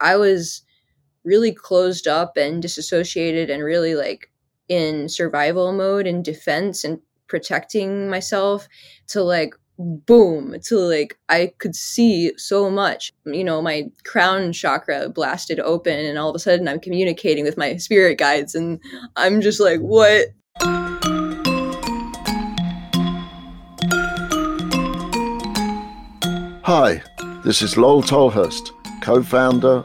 I was really closed up and disassociated and really like in survival mode and defense and protecting myself to like boom to like I could see so much. You know, my crown chakra blasted open and all of a sudden I'm communicating with my spirit guides and I'm just like, what? Hi, this is Lol Tolhurst, co founder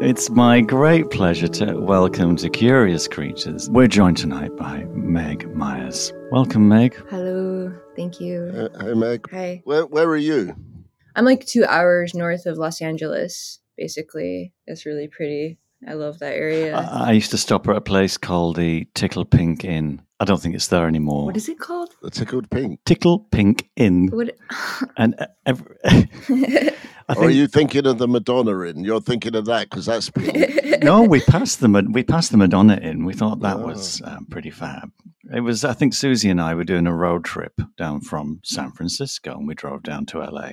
It's my great pleasure to welcome to Curious Creatures. We're joined tonight by Meg Myers. Welcome, Meg. Hello. Thank you. Uh, hey, Meg. Hi. Where, where are you? I'm like two hours north of Los Angeles, basically. It's really pretty. I love that area. I I used to stop at a place called the Tickle Pink Inn. I don't think it's there anymore. what is it called? The Tickled Pink. Tickle Pink Inn. What? And uh, every, I Or are you thinking of the Madonna Inn? You're thinking of that because that's pink. no, we passed the we passed the Madonna Inn. We thought that Oh. was um, pretty fab. It was. I think Siouxsie and I were doing a road trip down from San Francisco, and we drove down to LA.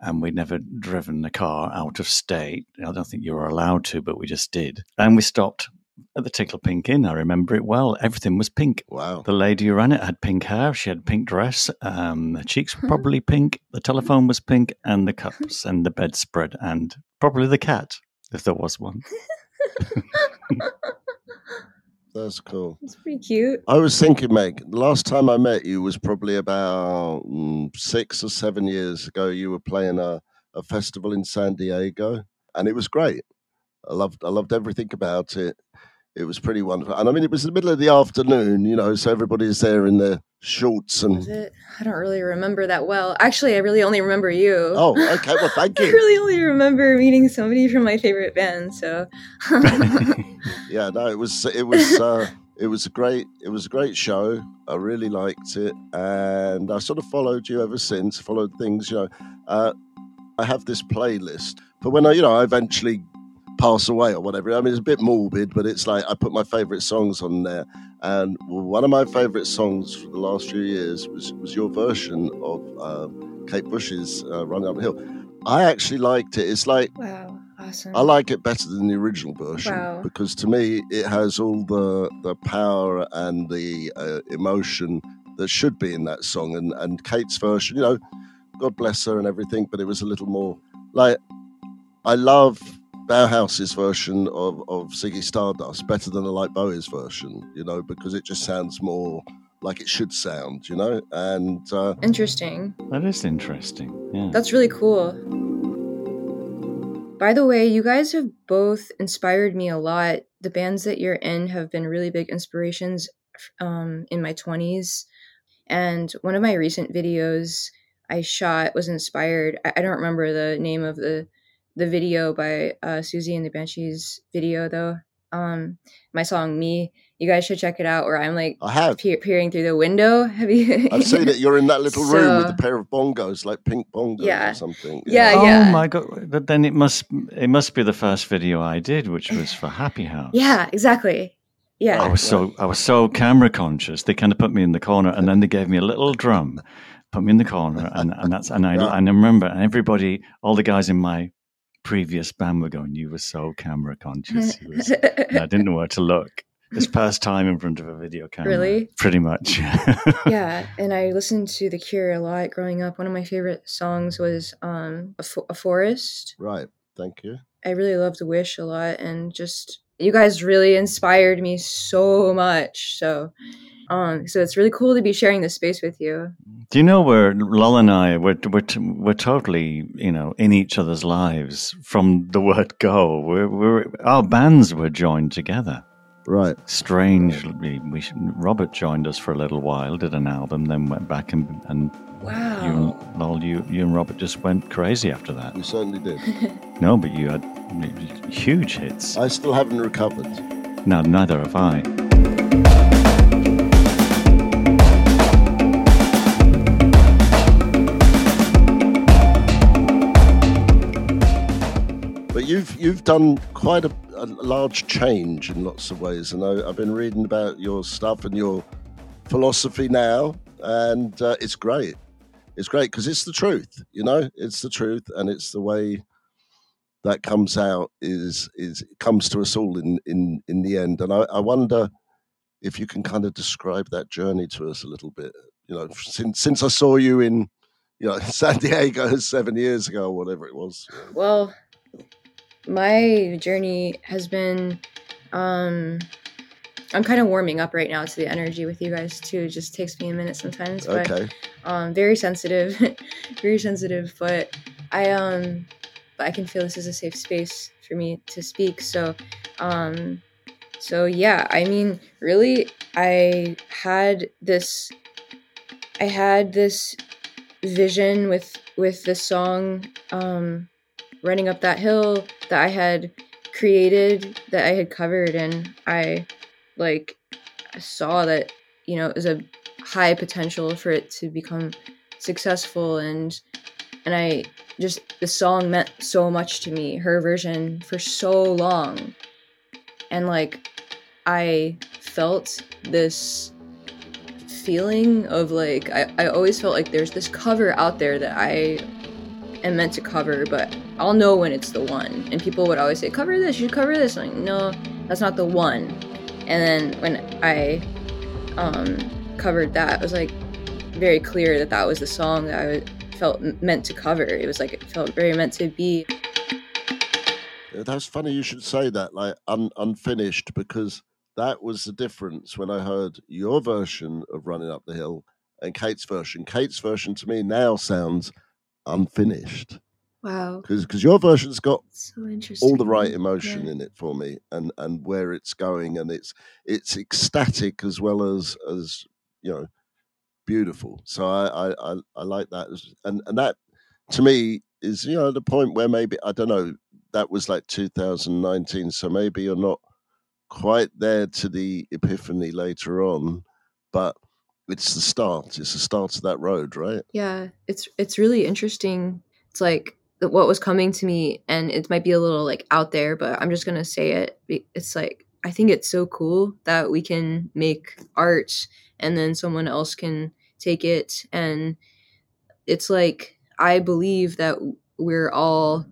And we'd never driven a car out of state. I don't think you were allowed to, but we just did. And we stopped at the Tickle Pink Inn. I remember it well. Everything was pink. Wow. The lady who ran it had pink hair. She had pink dress. Um, the cheeks were probably pink. The telephone was pink, and the cups and the bedspread, and probably the cat, if there was one. That's cool. it's pretty cute. I was thinking, Meg, the last time I met you was probably about mm, six or seven years ago. You were playing a, a festival in San Diego, and it was great. I loved, I loved everything about it. It was pretty wonderful, and I mean, it was in the middle of the afternoon, you know, so everybody's there in their shorts and. I don't really remember that well. Actually, I really only remember you. Oh, okay. Well, thank you. I really only remember meeting somebody from my favorite band. So, Yeah, no, it was it was uh, it was a great it was a great show. I really liked it, and I sort of followed you ever since. Followed things, you know. Uh, I have this playlist but when I, you know, I eventually pass away or whatever. I mean, it's a bit morbid, but it's like I put my favorite songs on there, and one of my favorite songs for the last few years was was your version of um, Kate Bush's uh, "Running Up the Hill." I actually liked it. It's like wow, awesome. I like it better than the original version Wow. because to me it has all the the power and the uh, emotion that should be in that song. And and Kate's version, you know, God bless her and everything, but it was a little more like I love Bauhaus's version of of Ziggy Stardust better than I like Bowie's version, you know, because it just sounds more like it should sound, you know, and. Uh, Interesting. That is interesting. Yeah. That's really cool. By the way, you guys have both inspired me a lot. The bands that you're in have been really big inspirations um, in my 20s. And one of my recent videos I shot was inspired. I, I don't remember the name of the the video by uh, Siouxsie and the Banshees video though. Um, my song "Me." You guys should check it out. Where I'm like I have. pe- peering through the window. Have you? I've seen it. You're in that little room with a pair of bongos, like pink bongos Yeah. or something. Yeah, oh yeah. my god! But then it must it must be the first video I did, which was for Happy House. Yeah, exactly. Yeah. I was so I was so camera conscious. They kind of put me in the corner, and then they gave me a little drum, put me in the corner, and, and that's and I Yeah. and I remember, and everybody, all the guys in my previous band were going, "You were so camera conscious." You was, I didn't know where to look. It's first time in front of a video camera. Really? Pretty much. yeah, and I listened to The Cure a lot growing up. One of my favorite songs was um, a, Fo- a Forest. Right. Thank you. I really loved Wish a lot, and just you guys really inspired me so much. So, um, so it's really cool to be sharing this space with you. Do you know where Lol and I we're we're t- we're totally you know in each other's lives from the word go. We're, we're our bands were joined together. Right. Strangely, we Robert joined us for a little while, did an album, then went back and and Wow. you and Lol, you you and Robert just went crazy after that. We certainly did. No, but you had huge hits. I still haven't recovered. No, neither have I. you've you've done quite a, a, large change in lots of ways, and I, have been reading about your stuff and your philosophy now, and uh, it's great. It's great because it's the truth, you know. It's the truth, and it's the way that comes out is is comes to us all in in in the end. And I, I wonder if you can kind of describe that journey to us a little bit. You know, since since I saw you in you know San Diego seven years ago or whatever it was. Well, my journey has been um I'm kind of warming up right now to the energy with you guys too. It just takes me a minute sometimes. But, okay. Um, very sensitive, very sensitive. But I um, but I can feel this is a safe space for me to speak. So, um, so yeah. I mean, really, I had this. I had this vision with with this song um running up that hill that I had created that I had covered and I like saw that you know it was a high potential for it to become successful and and I just the song meant so much to me her version for so long. And like I felt this feeling of like I, I always felt like there's this cover out there that I am meant to cover but I'll know when it's the one. And people would always say, cover this, you should cover this. I'm like, no, that's not the one. And then when I um, covered that, it was like very clear that that was the song that I felt meant to cover. It was like, it felt very meant to be. That's funny you should say that, like un- unfinished, because that was the difference when I heard your version of Running Up the Hill and Kate's version. Kate's version to me now sounds unfinished. Wow. Because your version's got so all the right emotion yeah. in it for me, and and where it's going, and it's it's ecstatic as well as as you know beautiful. So I I I, I like that, and and that to me is you know the point where maybe I don't know that was like 2019, so maybe you're not quite there to the epiphany later on, but it's the start. It's the start of that road, right? Yeah, it's it's really interesting. It's like what was coming to me and it might be a little like out there but i'm just gonna say it it's like i think it's so cool that we can make art and then someone else can take it and it's like i believe that we're all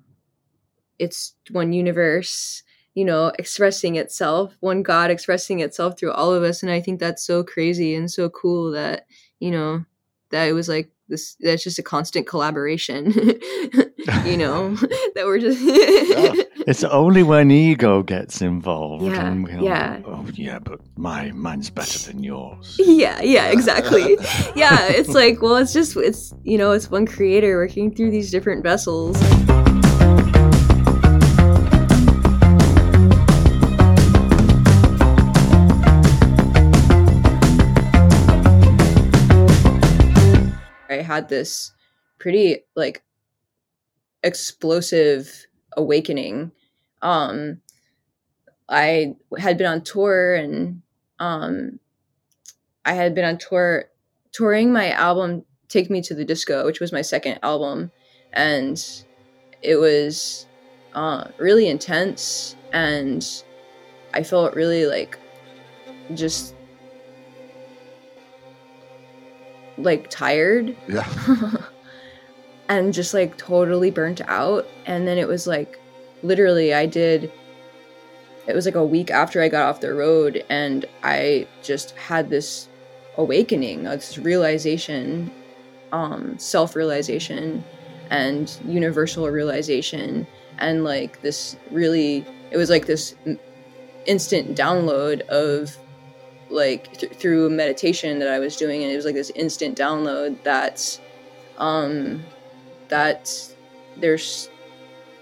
it's one universe you know expressing itself one god expressing itself through all of us and i think that's so crazy and so cool that you know that it was like this that's just a constant collaboration you know that we're just yeah. it's only when ego gets involved yeah and yeah. Oh yeah but my mine's better than yours. Yeah yeah. exactly. Yeah it's like well it's just it's you know it's one creator working through these different vessels had this pretty like explosive awakening. Um, I had been on tour and um, I had been on tour touring my album Take Me to the Disco, which was my second album, and it was uh, really intense and I felt really like just like tired. Yeah. and just like totally burnt out. And then it was like literally I did it was like a week after I got off the road and I just had this awakening, this realization, um, self-realization and universal realization and like this really it was like this instant download of like th- through meditation that I was doing, and it was like this instant download that, um, that there's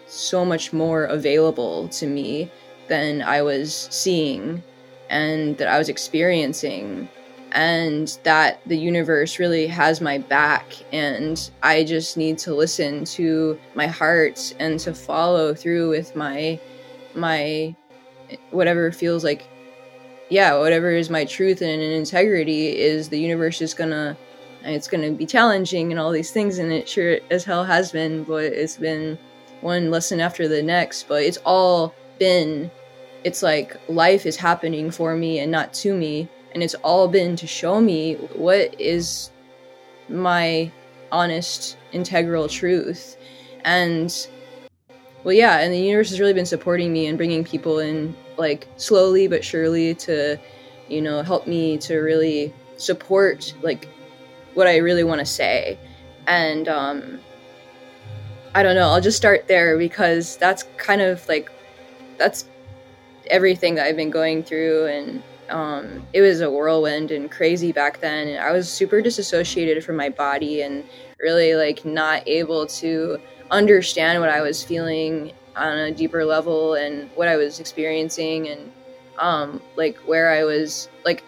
so much more available to me than I was seeing, and that I was experiencing, and that the universe really has my back, and I just need to listen to my heart and to follow through with my my whatever feels like yeah, whatever is my truth and integrity is the universe is gonna it's gonna be challenging and all these things and it sure as hell has been, but it's been one lesson after the next, but it's all been it's like life is happening for me and not to me and it's all been to show me what is my honest integral truth and well yeah and the universe has really been supporting me and bringing people in like slowly but surely to you know help me to really support like what i really want to say. And um i don't know i'll just start there because that's kind of like that's everything that i've been going through. And um, it was a whirlwind and crazy back then. And i was super disassociated from my body and really like not able to understand what i was feeling on a deeper level and what i was experiencing and um, like where i was like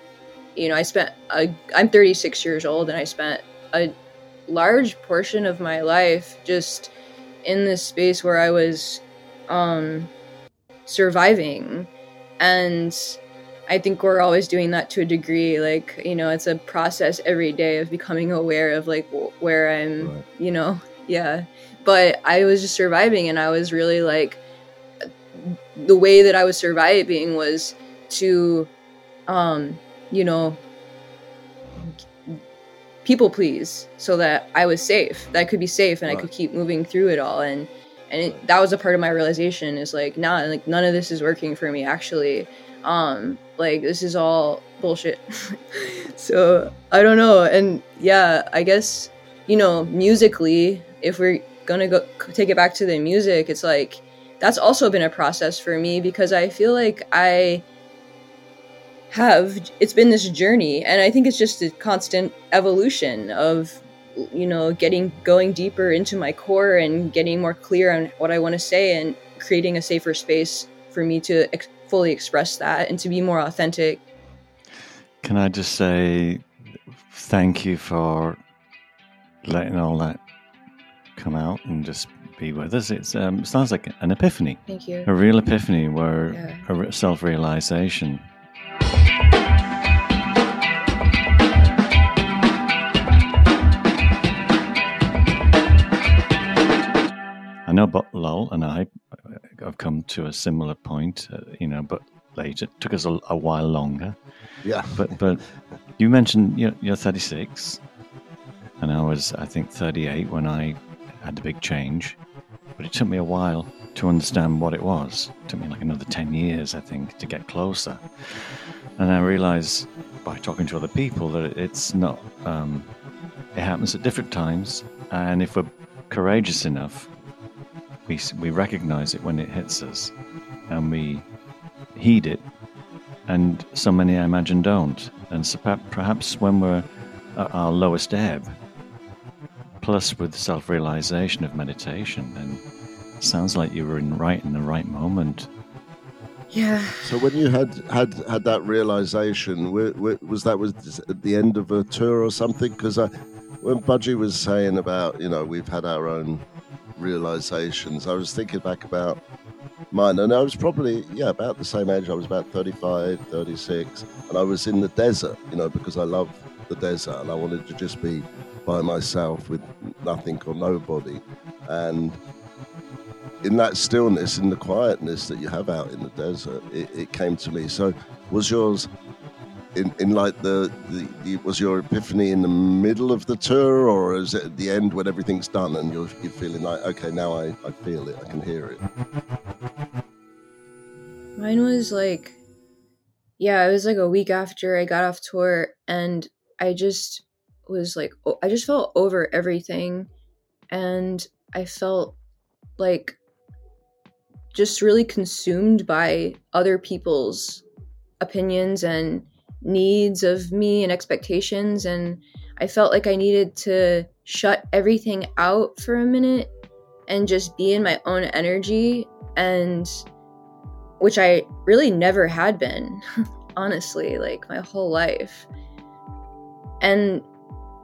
you know i spent a, i'm 36 years old and i spent a large portion of my life just in this space where i was um, surviving and I think we're always doing that to a degree. Like, you know, it's a process every day of becoming aware of like where I'm, right. you know, yeah. But I was just surviving and I was really like, the way that I was surviving was to, um, you know, people please so that I was safe, that I could be safe and right. I could keep moving through it all. And, and it, that was a part of my realization is like, nah, like none of this is working for me actually um like this is all bullshit so i don't know and yeah i guess you know musically if we're gonna go take it back to the music it's like that's also been a process for me because i feel like i have it's been this journey and i think it's just a constant evolution of you know getting going deeper into my core and getting more clear on what i want to say and creating a safer space for me to ex- fully express that and to be more authentic. Can I just say thank you for letting all that come out and just be with us. It's um, it sounds like an epiphany. Thank you. A real epiphany, where yeah. a self realization. I know, but Lol and I have come to a similar point, uh, you know, but later. It took us a, a, while longer. Yeah. But but you mentioned you're, you're 36, and I was I think 38 when I had the big change. But it took me a while to understand what it was. It took me like another 10 years, I think, to get closer. And I realized by talking to other people that it's not. Um, it happens at different times, and if we're courageous enough, we, we recognize it when it hits us and we heed it. And so many, I imagine, don't. And so perhaps when we're at our lowest ebb, plus with self realization of meditation, then sounds like you were in right in the right moment. Yeah. So when you had had had that realization, was that was at the end of a tour or something? Because i when Budgie was saying about you know we've had our own realizations. I was thinking back about mine, and I was probably, yeah, about the same age. I was about 35, 36, and I was in the desert, you know, because I love the desert and I wanted to just be by myself with nothing or nobody. And in that stillness, in the quietness that you have out in the desert, it, it came to me. So, was yours in, in like the, the, the, was your epiphany in the middle of the tour or is it at the end when everything's done and you're, you're feeling like okay now I, I feel it I can hear it mine was like yeah it was like a week after I got off tour and I just was like I just felt over everything and I felt like just really consumed by other people's opinions and needs of me and expectations and I felt like I needed to shut everything out for a minute and just be in my own energy and which I really never had been honestly like my whole life. And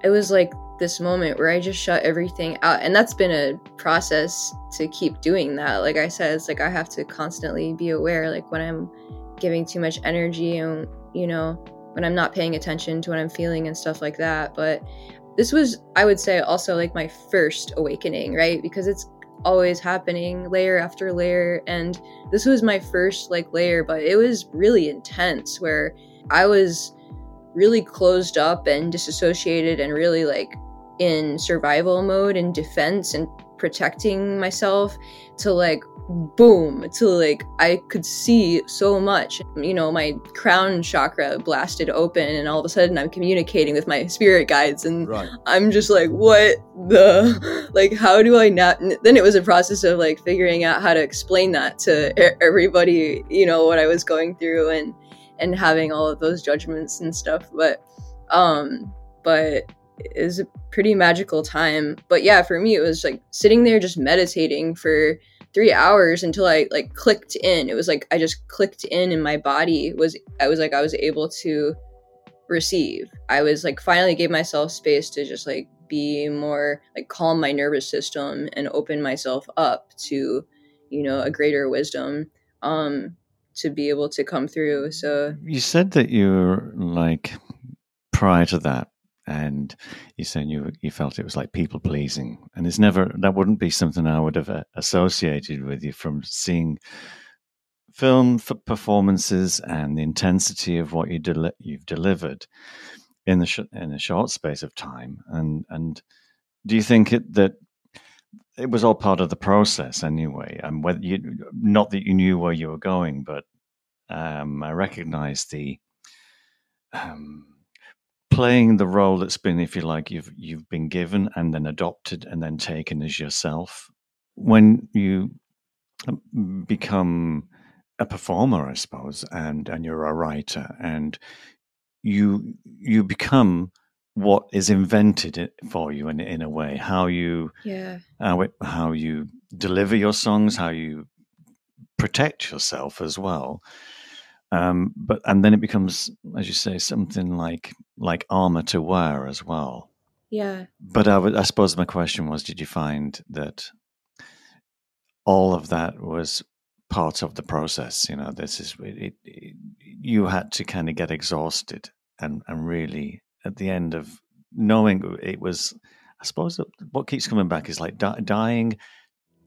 it was like this moment where I just shut everything out and that's been a process to keep doing that like I said it's like I have to constantly be aware like when I'm giving too much energy and you know, when I'm not paying attention to what I'm feeling and stuff like that. But this was, I would say, also like my first awakening, right? Because it's always happening layer after layer and this was my first like layer but it was really intense where i was really closed up and disassociated and really like in survival mode and defense and protecting myself to like boom to like I could see so much. You know, my crown chakra blasted open and all of a sudden I'm communicating with my spirit guides and right. I'm just like what the like how do I not then it was a process of like figuring out how to explain that to everybody, you know, what I was going through and and having all of those judgments and stuff, but um but it was a pretty magical time. But yeah, for me, it was like sitting there just meditating for three hours until I like clicked in. It was like I just clicked in, and my body was. I was like I was able to receive. I was like finally gave myself space to just like be more like calm my nervous system and open myself up to you know a greater wisdom um to be able to come through so you said that you're like prior to that and you said you you felt it was like people pleasing, and it's never that wouldn't be something I would have uh, associated with you from seeing film performances and the intensity of what you del- you've delivered in the sh- in a short space of time. And and do you think it, that it was all part of the process anyway? And whether you not that you knew where you were going, but um, I recognize the um, playing the role that's been, if you like, you've you've been given and then adopted and then taken as yourself. When you um, become a performer, I suppose, and and you're a writer, and you you become what is invented for you in in a way. How you yeah how it, how you deliver your songs, how you protect yourself as well. Um, but and then it becomes, as you say, something like like armor to wear as well. Yeah. But I, I suppose my question was: Did you find that all of that was part of the process? You know, this is it, it, you had to kind of get exhausted and and really at the end of knowing it was. I suppose what keeps coming back is like di- dying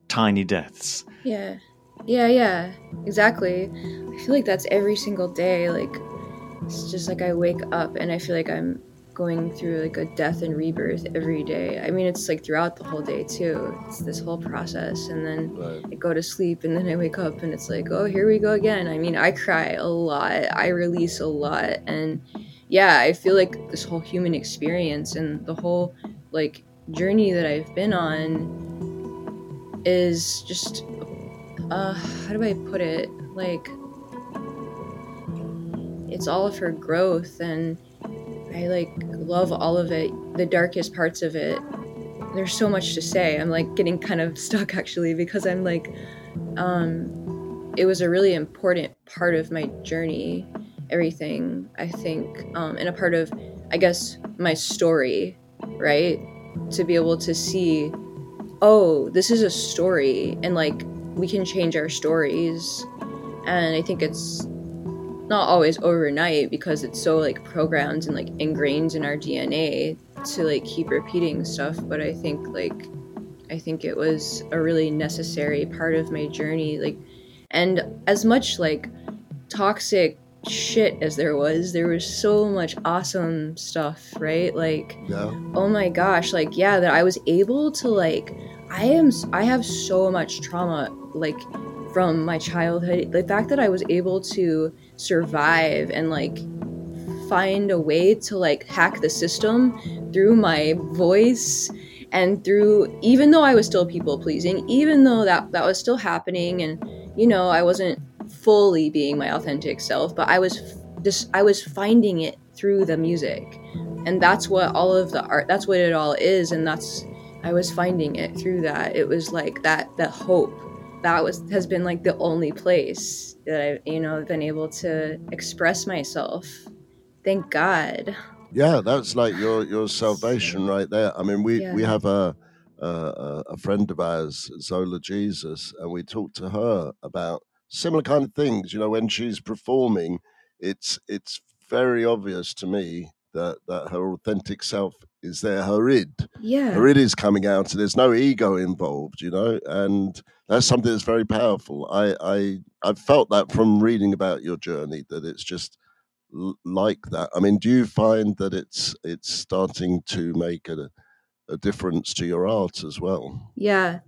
tiny deaths. Yeah. Yeah, yeah, exactly. I feel like that's every single day. Like, it's just like I wake up and I feel like I'm going through like a death and rebirth every day. I mean, it's like throughout the whole day too. It's this whole process. And then right. I go to sleep and then I wake up and it's like, oh, here we go again. I mean, I cry a lot, I release a lot. And yeah, I feel like this whole human experience and the whole like journey that I've been on is just uh how do i put it? Like it's all for growth and i like love all of it the darkest parts of it. There's so much to say. I'm like getting kind of stuck actually because i'm like um it was a really important part of my journey everything i think um and a part of i guess my story right? To be able to see oh this is a story and like we can change our stories. And i think it's not always overnight because it's so like programmed and like ingrained in our dna to like keep repeating stuff but i think like i think it was a really necessary part of my journey like and as much like toxic shit as there was there was so much awesome stuff right like yeah. oh my gosh like yeah that i was able to like i am i have so much trauma like from my childhood the fact that i was able to survive and like find a way to like hack the system through my voice and through even though i was still people pleasing even though that that was still happening and you know i wasn't fully being my authentic self but i was just i was finding it through the music and that's what all of the art that's what it all is and that's i was finding it through that it was like that that hope that was has been like the only place that I've you know been able to express myself. Thank God. Yeah, that's like your your salvation right there. I mean, we yeah. we have a, a a friend of ours, Zola Jesus, and we talked to her about similar kind of things. You know, when she's performing, it's it's very obvious to me that that her authentic self is there, her id, Yeah. her id is coming out, and there's no ego involved, you know, and that's something that's very powerful. I I I've felt that from reading about your journey that it's just l- like that. I mean, do you find that it's it's starting to make a a difference to your art as well? Yeah.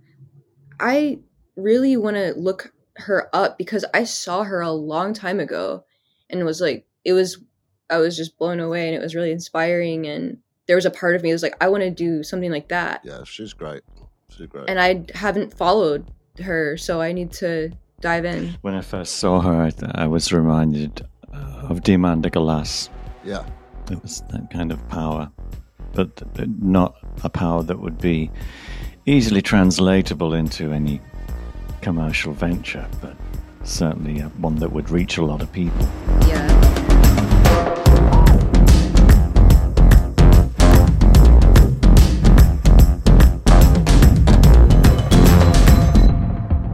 I really want to look her up because I saw her a long time ago and was like, it was, I was just blown away and it was really inspiring. And there was a part of me that was like, I want to do something like that. Yeah, she's great. She's great. And I haven't followed her, so I need to dive in. When I first saw her, I, th- I was reminded uh, of Diamanda Galás. yeah, It was that kind of power, but th- not a power that would be easily translatable into any commercial venture, but certainly uh, one that would reach a lot of people. Yeah.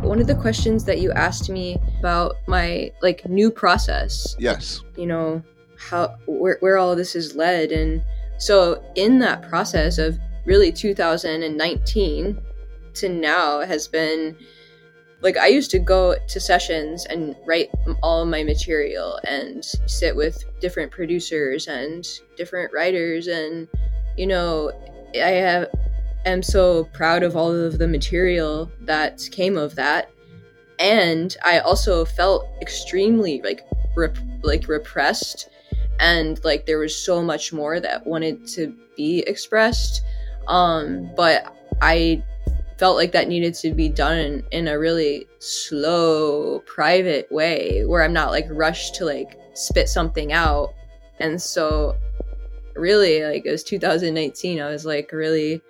One of the questions that you asked me about my like new process, yes, you know, how where where all of this is led and so in that process of really 2019 to now has been like I used to go to sessions and write all my material and sit with different producers and different writers and you know I have am so proud of all of the material that came of that. And I also felt extremely like rep- like repressed and like there was so much more that wanted to be expressed. Um but I felt like that needed to be done in, a really slow private way where i'm not like rushed to like spit something out. And so really like it was 2019 i was like really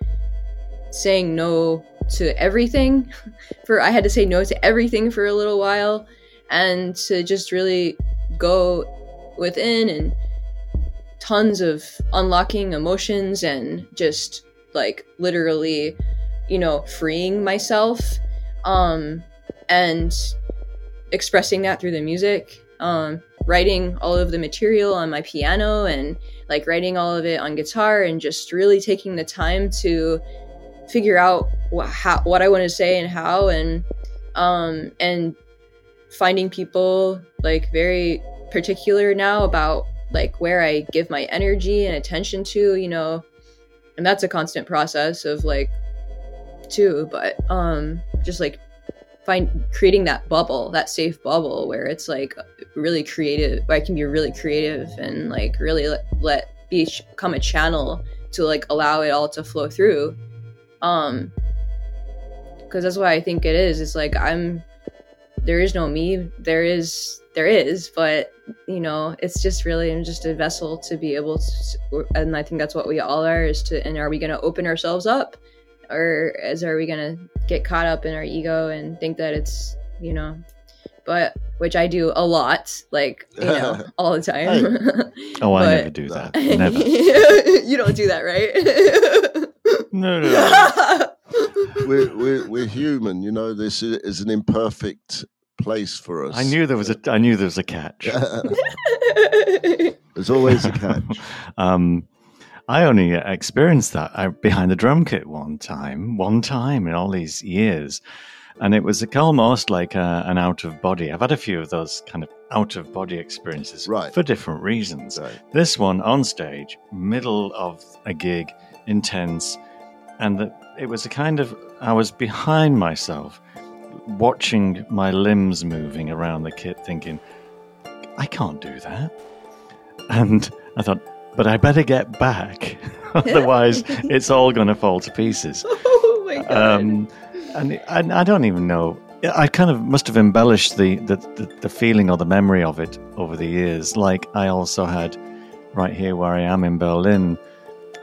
saying no to everything. For i had to say no to everything for a little while and to just really go within and tons of unlocking emotions and just like literally you know freeing myself um and expressing that through the music um writing all of the material on my piano and like writing all of it on guitar and just really taking the time to figure out what, how, what I want to say and how and um and finding people like very particular now about like where I give my energy and attention to you know and that's a constant process of like too but um just like find creating that bubble that safe bubble where it's like really creative where i can be really creative and like really let, let be become a channel to like allow it all to flow through. Um because that's what i think it is. It's like i'm there is no me. There is there is but you know it's just really i'm just a vessel to be able to and i think that's what we all are is to and are we going to open ourselves up or is are we gonna get caught up in our ego and think that it's you know but which i do a lot like you know all the time Oh, I But- never do that. Never. you don't do that right No, no, no. we're, we're we're human. You know, this is, is an imperfect place for us. I knew there was a. I knew there was a catch. There's always a catch. Um, I only experienced that uh, behind the drum kit one time, one time in all these years. And it was almost like a, an out of body. I've had a few of those kind of out of body experiences Right. for different reasons. Right. This one on stage, middle of a gig, intense. And the, it was a kind of, I was behind myself, watching my limbs moving around the kit, thinking, I can't do that. And I thought, but I better get back. Otherwise, it's all going to fall to pieces. oh my god Um, and I, I don't even know. I kind of must have embellished the, the, the, the feeling or the memory of it over the years. Like I also had right here where I am in Berlin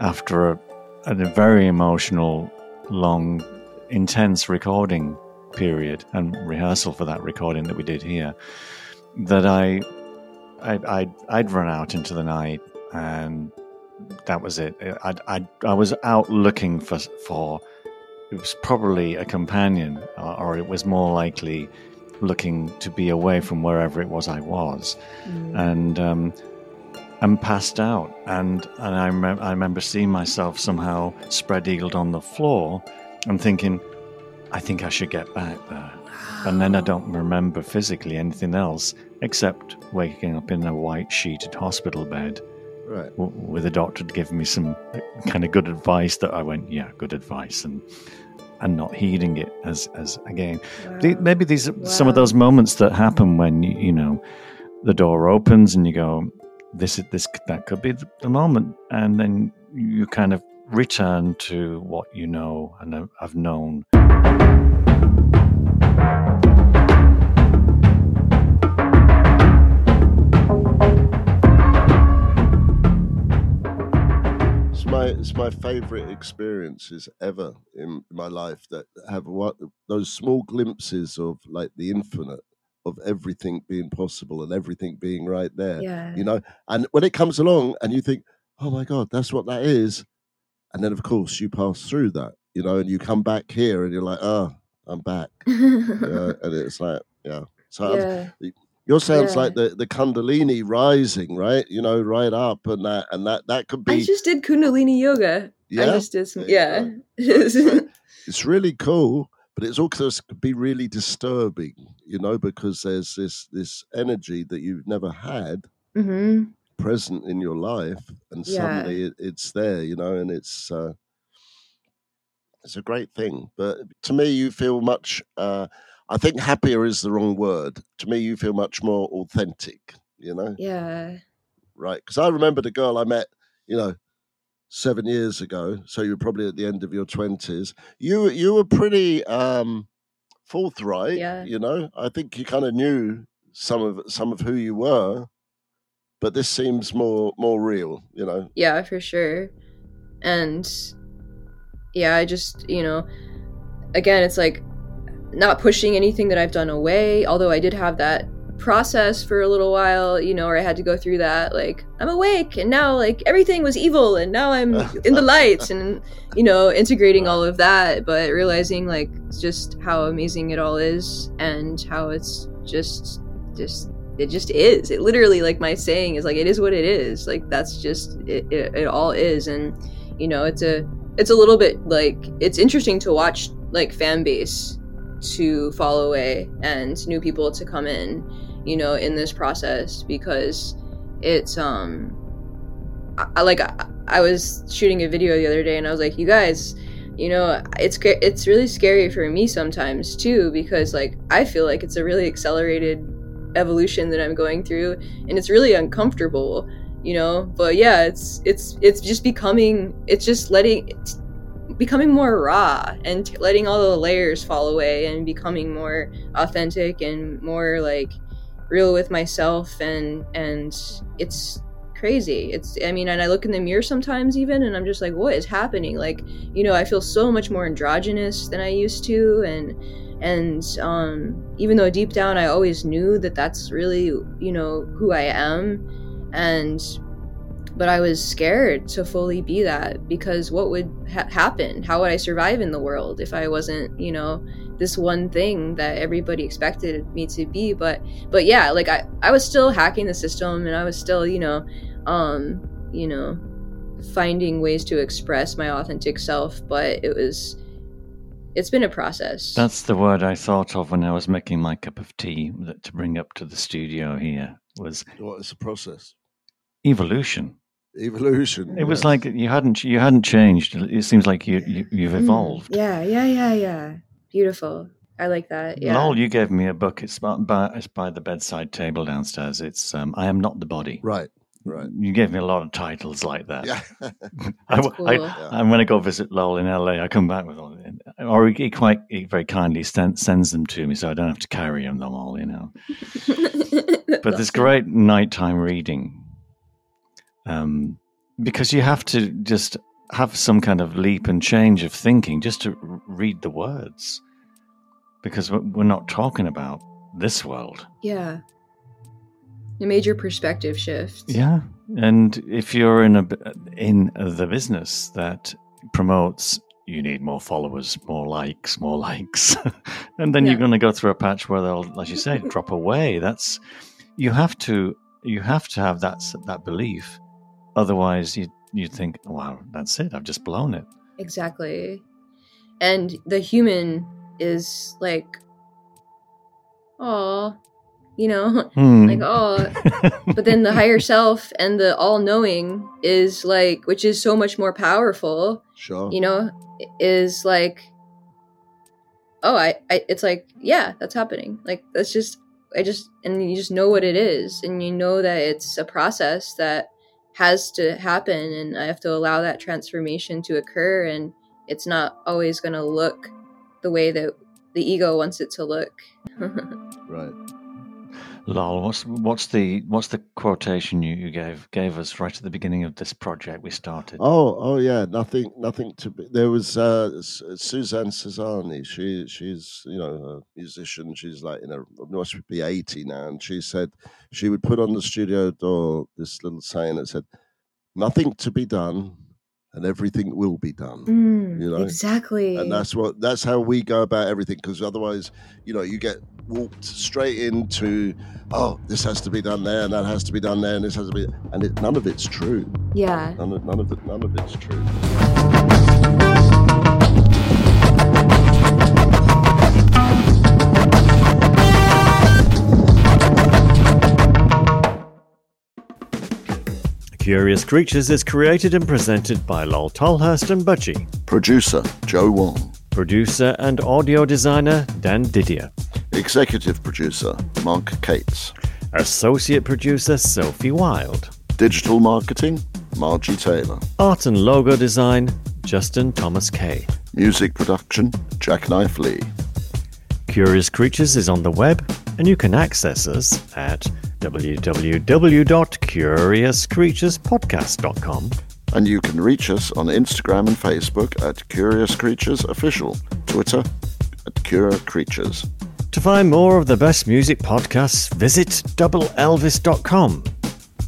after a, a very emotional, long, intense recording period and rehearsal for that recording that we did here. That I, I I'd, I'd run out into the night and that was it. I, I, I was out looking for for it was probably a companion, or, or it was more likely looking to be away from wherever it was I was. Mm. And um, and passed out. And and I, rem- I remember seeing myself somehow spread eagled on the floor and thinking, I think I should get back there. And then I don't remember physically anything else except waking up in a white sheeted hospital bed Right. w- with a doctor to give me some kind of good advice that I went, yeah, good advice, and and not heeding it as as again. The- Maybe these are some of those moments that happen when you, you know the door opens and you go, this is this that could be the, moment, and then you kind of return to what you know and have known. It's my favorite experiences ever in my life that have what those small glimpses of like the infinite of everything being possible and everything being right there. yeah. You know, and when it comes along and you think, oh my god, that's what that is, and then of course you pass through that, you know, and you come back here and you're like, oh, I'm back, yeah, and it's like, yeah. So yeah. Yours sounds Yeah. like the the Kundalini rising, right? You know, right up, and that and that that could be. I just did Kundalini yoga. yeah. I just did some, There yeah. it's really cool, but it's also could be really disturbing, you know, because there's this this energy that you've never had hmm present in your life, and Yeah. suddenly it, it's there, you know, and it's uh, it's a great thing. But to me, you feel much. Uh, I think happier is the wrong word. To me, you feel much more authentic, you know, Yeah. right? Because I remember the girl I met, you know, seven years ago. So you were probably at the end of your twenties. You you were pretty um, forthright. Yeah. You know, I think you kind of knew some of some of who you were, but this seems more more real. You know. Yeah, for sure. And yeah, I just, you know, again, it's like not pushing anything that I've done away, although I did have that process for a little while, you know, where I had to go through that like I'm awake and now like everything was evil and now I'm in the light and you know, integrating all of that, but realizing like just how amazing it all is and how it's just just it just is. It literally like my saying is like it is what it is. Like that's just it, it, it all is and you know, it's a it's a little bit like it's interesting to watch like fan base to fall away and new people to come in, you know, in this process because it's um I, like I, I was shooting a video the other day and I was like, you guys, you know, it's it's really scary for me sometimes too because like I feel like it's a really accelerated evolution that I'm going through and it's really uncomfortable, you know. But yeah, it's it's it's just becoming it's just letting it's becoming more raw and t- letting all the layers fall away and becoming more authentic and more like real with myself and and it's crazy. It's i mean and i look in the mirror sometimes even and i'm just like what is happening? Like you know i feel so much more androgynous than i used to and and um even though deep down i always knew that that's really you know who i am and but i was scared to fully be that because what would ha- happen how would i survive in the world if i wasn't you know this one thing that everybody expected me to be but but yeah like i i was still hacking the system and i was still you know um you know finding ways to express my authentic self but it was it's been a process That's the word I thought of when I was making my cup of tea that to bring up to the studio here was What is the process? evolution. Evolution. It was yes. like you hadn't you hadn't changed. It seems like you, you you've Mm, evolved. yeah yeah yeah yeah beautiful i like that yeah Lol, you gave me a book. It's by, by it's by the bedside table downstairs. It's um, I am not the body. right, right. You gave me a lot of titles like that. Yeah. I, That's w- I- cool. Yeah. and when I go visit Lol in LA, I come back with all, or he quite he very kindly send, sends them to me, so I don't have to carry them all, you know. But there's great nighttime reading, um, because you have to just have some kind of leap and change of thinking just to read the words, because we're not talking about this world. yeah a major perspective shift Yeah, and if you're in a in the business that promotes you need more followers, more likes, more likes, and then Yeah. you're going to go through a patch where they'll, as you say, drop away. That's you have to You have to have that that belief, otherwise you you'd think, "Wow, that's it. I've just blown it." Exactly. And the human is like, oh, you know, Hmm. like, oh. But then the higher self and the all knowing is like, which is so much more powerful, Sure. you know, is like, oh, I, I, it's like, yeah, that's happening. Like, that's just, I just, and you just know what it is. And you know that it's a process that has to happen. And I have to allow that transformation to occur. And it's not always going to look the way that the ego wants it to look. Right. Lol, what's what's the what's the quotation you, you gave gave us right at the beginning of this project we started? Oh, oh yeah. Nothing, nothing to. Be, there was uh, S- Suzanne Ciani. She, she's you know a musician. She's like you know must be eighty now, and she said she would put on the studio door this little saying that said, "Nothing to be done, and everything will be done." Mm, You know, exactly. and that's what that's how we go about everything because otherwise you know you get walked straight into oh this has to be done there and that has to be done there and this has to be and it, none of it's true yeah. none of, none of it none of it's true Curious Creatures is created and presented by Lol Tolhurst and Budgie. producer joe wong Producer and audio designer Dan Didier. executive producer mark cates Associate producer Sophie Wild. digital marketing margie taylor Art and logo design Justin Thomas Kay. music production Jacknife Lee Curious Creatures is on the web, and you can access us at www.curiouscreaturespodcast.com. and you can reach us on instagram and facebook at curious creatures official twitter at cure creatures To find more of the best music podcasts, visit doubleelvis.com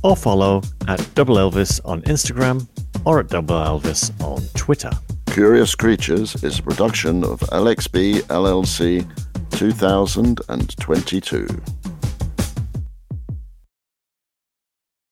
or follow at Double Elvis on Instagram or at Double Elvis on Twitter. Curious Creatures is a production of LXB LLC 2022.